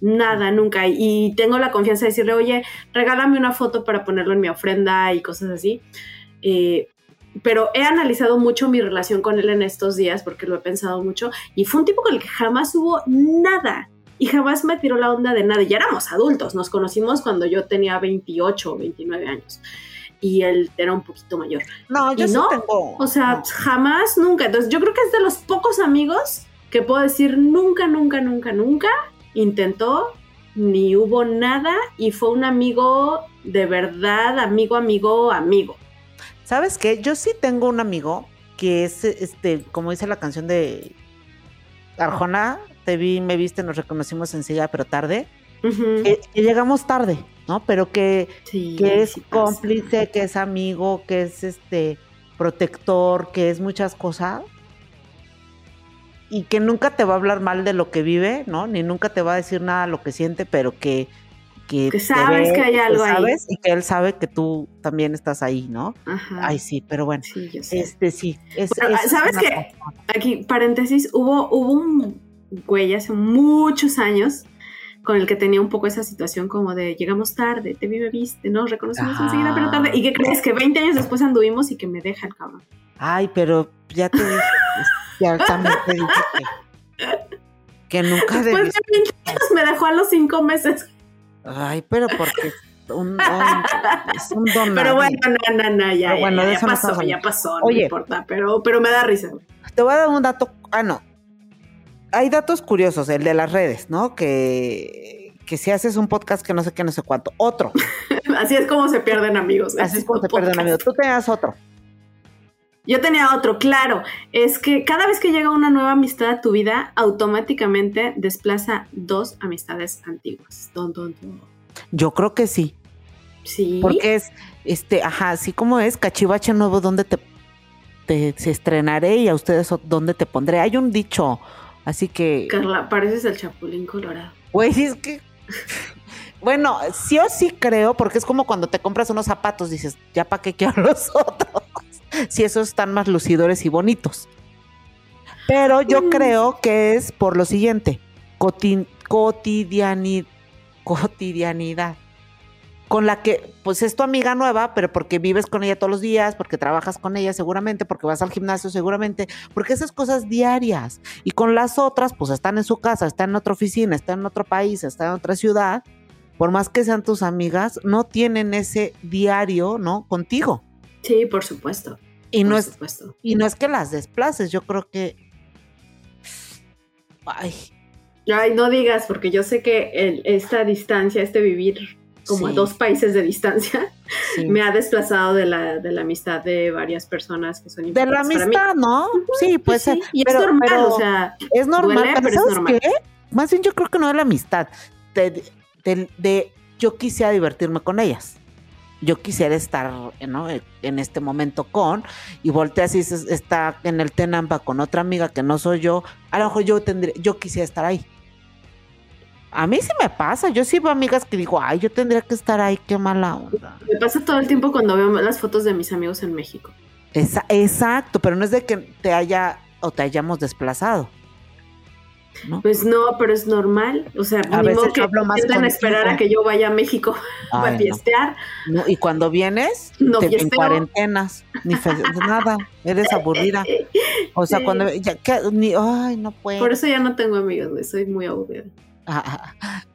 Nada, nunca. Y tengo la confianza de decirle, oye, regálame una foto para ponerlo en mi ofrenda y cosas así. Eh, pero he analizado mucho mi relación con él en estos días porque lo he pensado mucho y fue un tipo con el que jamás hubo nada y jamás me tiró la onda de nada. Ya éramos adultos, nos conocimos cuando yo tenía 28 o 29 años. y él era un poquito mayor. No, yo Y sí no, tengo. O sea, no. jamás, nunca. Entonces, yo creo que es de los pocos amigos que puedo decir nunca, nunca, nunca, nunca intentó, ni hubo nada, y fue un amigo de verdad, amigo, amigo, amigo. ¿Sabes qué? Yo sí tengo un amigo que es, este, como dice la canción de Arjona, te vi, me viste, nos reconocimos enseguida, pero tarde. Ujú. Que, que llegamos tarde, ¿no? Pero que, Sí, que es sí cómplice, que es amigo, que es este protector, que es muchas cosas. Y que nunca te va a hablar mal de lo que vive, ¿no? Ni nunca te va a decir nada de lo que siente, pero que, que, Que sabes que hay algo ahí. sabes y que él sabe que tú también estás ahí, ¿no? Ajá. Ay, sí, pero bueno. Sí, yo sé. Este sí. Es, Bueno, es ¿sabes qué? Aquí, paréntesis, hubo, hubo un güey hace muchos años con el que tenía un poco esa situación como de llegamos tarde, te vi, me viste, nos reconocimos Ah. enseguida, pero tarde. ¿Y qué crees? Que 20 años después anduvimos y que me deja el cabrón. Ay, pero ya te dije, ya también te dije que, que nunca Después debiste. de 20 años me dejó a los 5 meses. Ay, pero porque es un, un- es un don. Pero bueno, no, no, no, ya, Pero bueno, ya, pasó, ya pasó, no Oye. importa, pero, pero me da risa. Te voy a dar un dato. Ah, no. Hay datos curiosos, el de las redes, ¿no? Que, que si haces un podcast que no sé qué, no sé cuánto. Otro. [laughs] Así es como se pierden amigos. Así es como te Podcast. perdón, amigo. Tú tenías otro. Yo tenía otro, claro. Es que cada vez que llega una nueva amistad a tu vida, automáticamente desplaza dos amistades antiguas. Don, don, don. Yo creo que sí. Sí. Porque es, este, ajá, así como es, cachivache nuevo, ¿dónde te, te se estrenaré y a ustedes dónde te pondré? Hay un dicho, así que, Carla, pareces el chapulín colorado. güey, es que, bueno, sí o sí creo, porque es como cuando te compras unos zapatos, dices, ya para qué quiero los otros, si esos están más lucidores y bonitos. Pero yo Mm. creo que es por lo siguiente, coti- cotidiani- cotidianidad con la que, pues es tu amiga nueva, pero porque vives con ella todos los días, porque trabajas con ella seguramente, porque vas al gimnasio seguramente, porque esas cosas diarias. Y con las otras, pues están en su casa, están en otra oficina, están en otro país, están en otra ciudad. Por más que sean tus amigas, no tienen ese diario, ¿no? Contigo. Sí, por supuesto. Y por no es, y no es que las desplaces, yo creo que. Ay, Ay, no digas, porque yo sé que el- esta distancia, este vivir como a sí, dos países de distancia, sí. me ha desplazado de la, de la amistad de varias personas que son De la importantes para mí. amistad, ¿no? Sí, puede Pues ser. sí, y pero- es normal, pero- o sea, Es normal, Duele, pero, pero es ¿sabes normal. qué? Más bien yo creo que no de la amistad, de, de- de- yo quisiera divertirme con ellas. Yo quisiera estar ¿no? en este momento con, y volteas y dices, está en el Tenampa con otra amiga que no soy yo, a lo mejor yo tendría, yo quisiera estar ahí. A mí sí me pasa, yo sí veo amigas que digo, ay, yo tendría que estar ahí, qué mala onda. me pasa todo el tiempo cuando veo las fotos de mis amigos en México. Esa- exacto, pero no es de que te haya o te hayamos desplazado. ¿No? Pues no, pero es normal. O sea, A ni veces modo que hablo más esperar a que yo vaya a México [laughs] a Ay, no. fiestear. No, y cuando vienes, No te, en cuarentenas, ni fe- [laughs] nada, eres aburrida. O sea, Sí. cuando ya, que- ni, ay, no puedo. Por eso ya no tengo amigos, güey. Soy muy aburrida.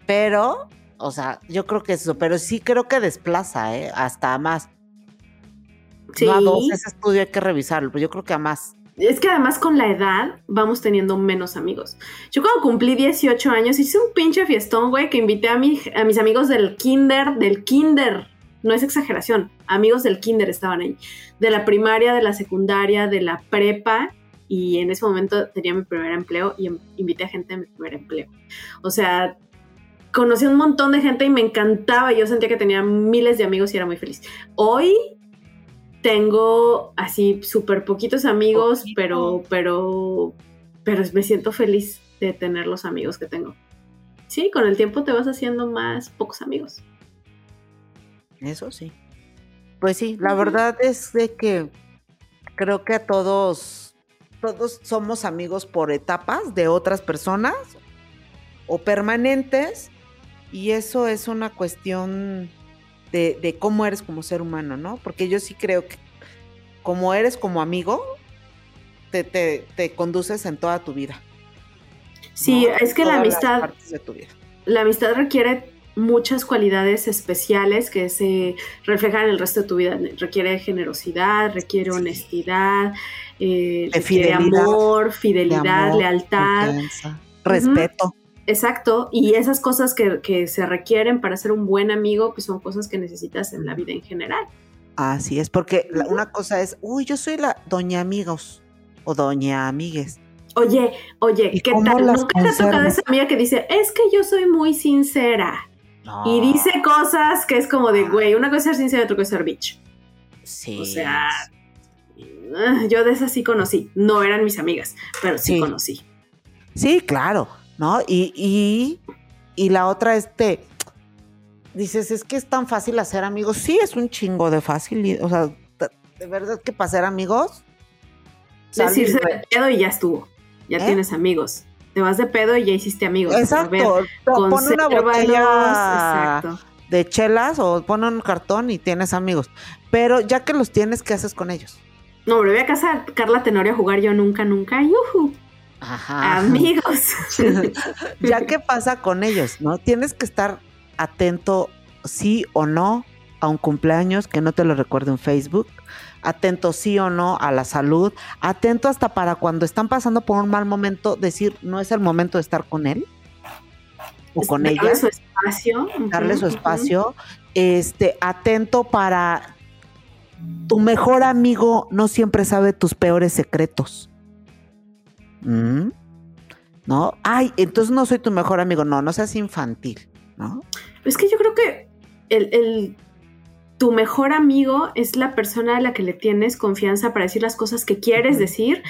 Pero, o sea, yo creo que eso, pero sí creo que desplaza, ¿eh? Hasta a más. Sí. No a dos, ese estudio hay que revisarlo, pero yo creo que a más. Es que además con la edad vamos teniendo menos amigos. Yo cuando cumplí 18 años hice un pinche fiestón, güey, que invité a, mi- a mis amigos del kinder, del kinder. No es exageración, amigos del kinder estaban ahí. De la primaria, de la secundaria, de la prepa. Y en ese momento tenía mi primer empleo y em- invité a gente de mi primer empleo. O sea, conocí un montón de gente y me encantaba. Yo sentía que tenía miles de amigos y era muy feliz. Hoy tengo así súper poquitos amigos, Poquito. pero, pero, pero me siento feliz de tener los amigos que tengo. Sí, con el tiempo te vas haciendo más pocos amigos. Eso sí. Pues sí, la verdad es de que creo que a todos, todos somos amigos por etapas de otras personas o permanentes y eso es una cuestión de, de cómo eres como ser humano, ¿no? Porque yo sí creo que como eres como amigo, te, te, te conduces en toda tu vida. Sí, ¿no? es que la amistad, partes de tu vida. la amistad requiere muchas cualidades especiales que se reflejan en el resto de tu vida. Requiere generosidad, requiere honestidad, eh, requiere amor, fidelidad, lealtad, respeto. Exacto, y esas cosas que, se requieren para ser un buen amigo, pues son cosas que necesitas en la vida en general. Así es, porque una cosa es, uy, yo soy la doña amigos o doña amigues. Oye, oye, ¿qué tal? Nunca te ha tocado esa amiga que dice, es que yo soy muy sincera. Y dice cosas que es como de, güey, una cosa es ser sincera y otra cosa es ser bitch. Sí. O sea, ah, yo de esas sí conocí. No eran mis amigas, pero sí, conocí. Sí, claro, ¿no? Y, y, y la otra, este, dices, es que es tan fácil hacer amigos. Sí, es un chingo de fácil. O sea, de verdad que para ser amigos. Decirse de pedo y ya estuvo. Ya ¿Eh? tienes amigos te vas de pedo y ya hiciste amigos. Exacto. Pon una botella de chelas o pon un cartón y tienes amigos. Pero ya que los tienes, ¿qué haces con ellos? No, me voy a casa Carla Tenorio a jugar yo nunca, nunca. ¡Yuhu! Ajá. Amigos. [laughs] ya qué pasa con ellos, ¿no? Tienes que estar atento, sí o no, a un cumpleaños que no te lo recuerde en Facebook atento sí o no a la salud, atento hasta para cuando están pasando por un mal momento, decir, no es el momento de estar con él o con ella. Darle su espacio. Darle su espacio. Este, atento para tu mejor amigo no siempre sabe tus peores secretos. ¿Mm? ¿No? Ay, entonces no soy tu mejor amigo. No, no seas infantil, ¿no? Es que yo creo que el tu mejor amigo es la persona a la que le tienes confianza para decir las cosas que quieres decir,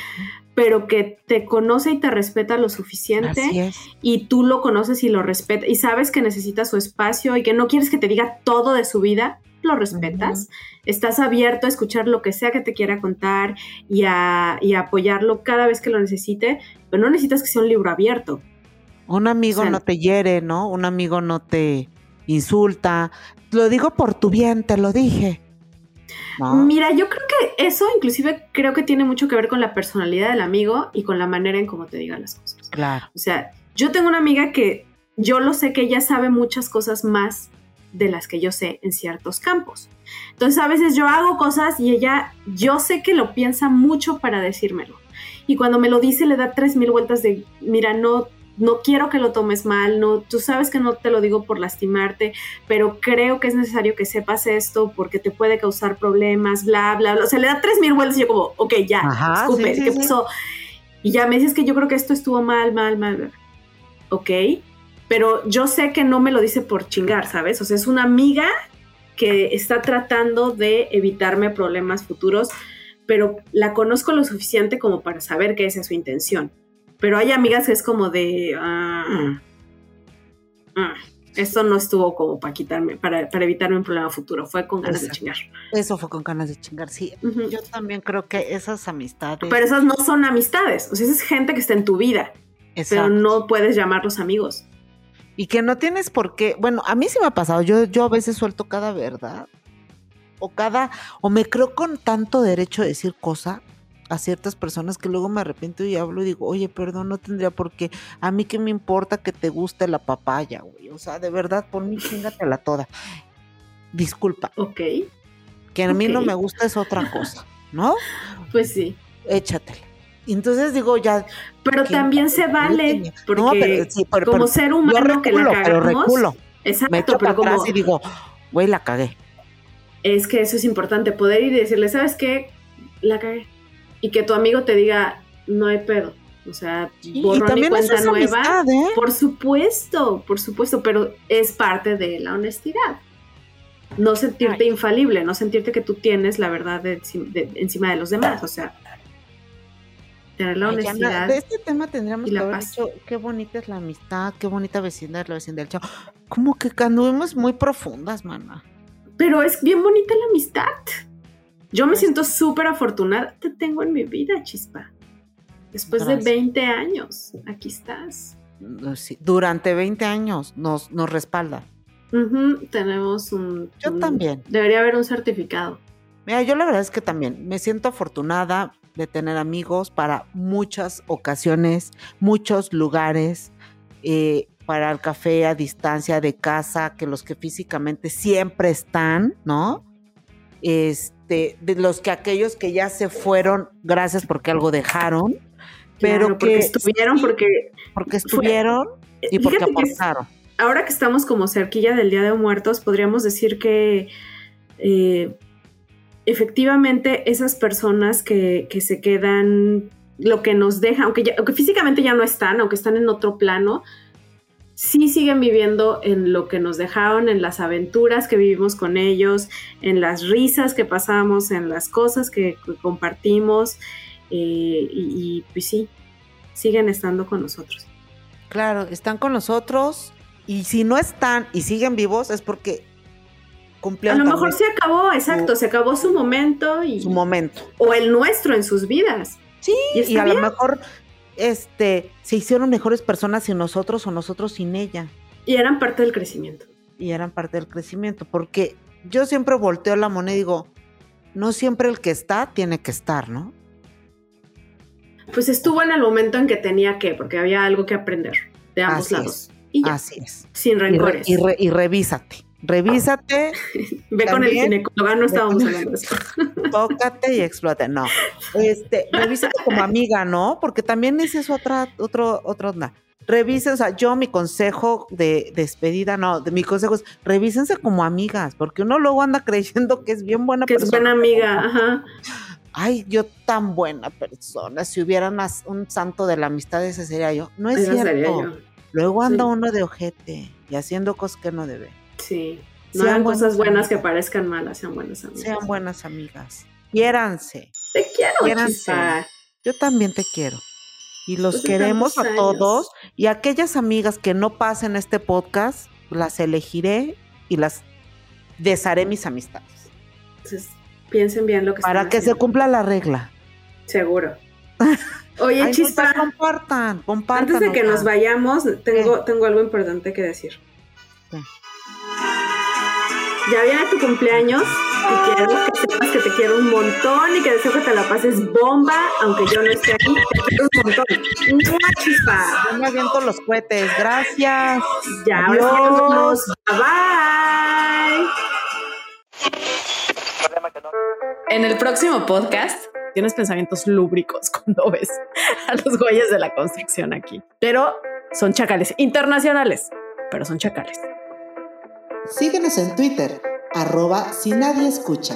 pero que te conoce y te respeta lo suficiente y tú lo conoces y lo respetas y sabes que necesita su espacio y que no quieres que te diga todo de su vida, lo respetas, estás abierto a escuchar lo que sea que te quiera contar y a, apoyarlo cada vez que lo necesite, pero no necesitas que sea un libro abierto. Un amigo no te hiere, ¿no? Un amigo no te insulta, lo digo por tu bien, te lo dije. Mira, yo creo que eso inclusive creo que tiene mucho que ver con la personalidad del amigo y con la manera en cómo te digan las cosas. Claro. O sea, yo tengo una amiga que yo lo sé que ella sabe muchas cosas más de las que yo sé en ciertos campos. Entonces a veces yo hago cosas y ella, yo sé que lo piensa mucho para decírmelo. Y cuando me lo dice le da tres mil vueltas de, mira, no, no quiero que lo tomes mal, no, tú sabes que no te lo digo por lastimarte, pero creo que es necesario que sepas esto porque te puede causar problemas, bla, bla, bla. O sea, le da tres mil vueltas y yo como, ok, ya, escupe, ¿qué pasó? Y ya me dices que yo creo que esto estuvo mal, mal, mal. Ok, pero yo sé que no me lo dice por chingar, ¿sabes? O sea, es una amiga que está tratando de evitarme problemas futuros, pero la conozco lo suficiente como para saber que esa es su intención. Pero hay amigas que es como de. Ah, ah, esto no estuvo como para quitarme, para, evitarme un problema futuro. Fue con ganas de chingar. Eso fue con ganas de chingar, sí. Yo también creo que esas amistades. Pero esas no son amistades. O sea, es gente que está en tu vida. Pero no puedes llamarlos amigos. Y que no tienes por qué. Bueno, a mí sí me ha pasado. Yo, yo a veces suelto cada verdad. O cada. O me creo con tanto derecho de decir cosa a ciertas personas que luego me arrepiento y hablo y digo, oye, perdón, no tendría por qué. A mí que me importa que te guste la papaya, güey. O sea, de verdad, por mí, chingatela toda. Disculpa. Ok. Que a mí no me gusta es otra cosa, ¿no? Pues sí. Échatela. Entonces digo, ya. Pero también se vale, porque como ser humano que la cagamos. Pero reculo. Exacto, me echo pero como. y digo, güey, la cagué. Es que eso es importante, poder ir y decirle, ¿sabes qué? La cagué y que tu amigo te diga, no hay pedo. O sea, borrón y, cuenta nueva. ¿eh? Por supuesto, por supuesto, pero es parte de la honestidad. No sentirte infalible, no sentirte que tú tienes la verdad encima de los demás. O sea, tener la honestidad. de este tema tendríamos que haber dicho qué bonita es la amistad, qué bonita vecindad la vecindad del chavo. Como que anduvimos muy profundas, mana. Pero es bien bonita la amistad. Yo me siento súper afortunada. Te tengo en mi vida, chispa. Después de 20 años, aquí estás. durante 20 años nos, nos respalda. tenemos un... Yo también. Debería haber un certificado. Mira, yo la verdad es que también me siento afortunada de tener amigos para muchas ocasiones, muchos lugares. Eh, para el café a distancia de casa que los que físicamente siempre están, ¿no? Este, de los que aquellos que ya se fueron, gracias porque algo dejaron, pero Claro, porque que estuvieron, sí, porque porque estuvieron y porque que aportaron. ahora que estamos como cerquilla del Día de Muertos, podríamos decir que eh, efectivamente esas personas que, que se quedan, lo que nos deja, aunque, ya- aunque físicamente ya no están, aunque están en otro plano, sí siguen viviendo en lo que nos dejaron, en las aventuras que vivimos con ellos, en las risas que pasamos, en las cosas que, compartimos, eh, y, y pues sí, siguen estando con nosotros. Claro, están con nosotros y si no están y siguen vivos es porque A cumplieron lo mejor se acabó, exacto, se acabó su momento y, su momento. o el nuestro en sus vidas. Sí, Y y a bien. lo mejor este se hicieron mejores personas sin nosotros o nosotros sin ella Y eran parte del crecimiento. y eran parte del crecimiento, porque yo siempre volteo la moneda y digo, no siempre el que está tiene que estar, ¿no? Pues estuvo en el momento en que tenía que, porque había algo que aprender de ambos Así lados. Y ya, Así es. sin Y, re- rencores. y re- y revísate, revísate, Ve con el ginecólogo, no estábamos hablando de eso. [laughs] tócate y explota. No, este, revísate como amiga, ¿no? Porque también esa es otra, otro, otra onda. Revisen, o sea, yo mi consejo de despedida, no, de mi consejo es revísense como amigas, porque uno luego anda creyendo que es bien buena Que es persona. buena amiga, ajá. Ay, yo tan buena persona. Si hubiera un santo de la amistad, ese sería yo. No es Esa cierto. sería yo. Luego anda Sí. uno de ojete y haciendo cosas que no debe. Sí. No Sean cosas buenas amigas. que parezcan malas, sean buenas amigas. Sean buenas amigas. Quiéranse. Te quiero, Quiéranse. Yo también te quiero. Y los Pues queremos a años. todos. Y aquellas amigas que no pasen este podcast, las elegiré y las desharé mis amistades. Entonces, piensen bien lo que Para que se cumpla la regla. Seguro. [laughs] Oye, Ay, no, chispa. pues, compartan, compartan. Antes de que nos vayamos, tengo, tengo algo importante que decir. ¿Qué? Ya viene tu cumpleaños y quiero que sepas que te quiero un montón y que deseo que te la pases bomba, aunque yo no esté aquí. Te quiero un montón. ¡Mua, chispa! Yo me aviento los cohetes. Gracias. Ya, nos. Adiós. Bye bye. En el próximo podcast tienes pensamientos lúbricos [laughs] cuando ves a los güeyes de la construcción aquí. Pero son chacales internacionales, pero son chacales. Síguenos en Twitter, arroba si nadie escucha.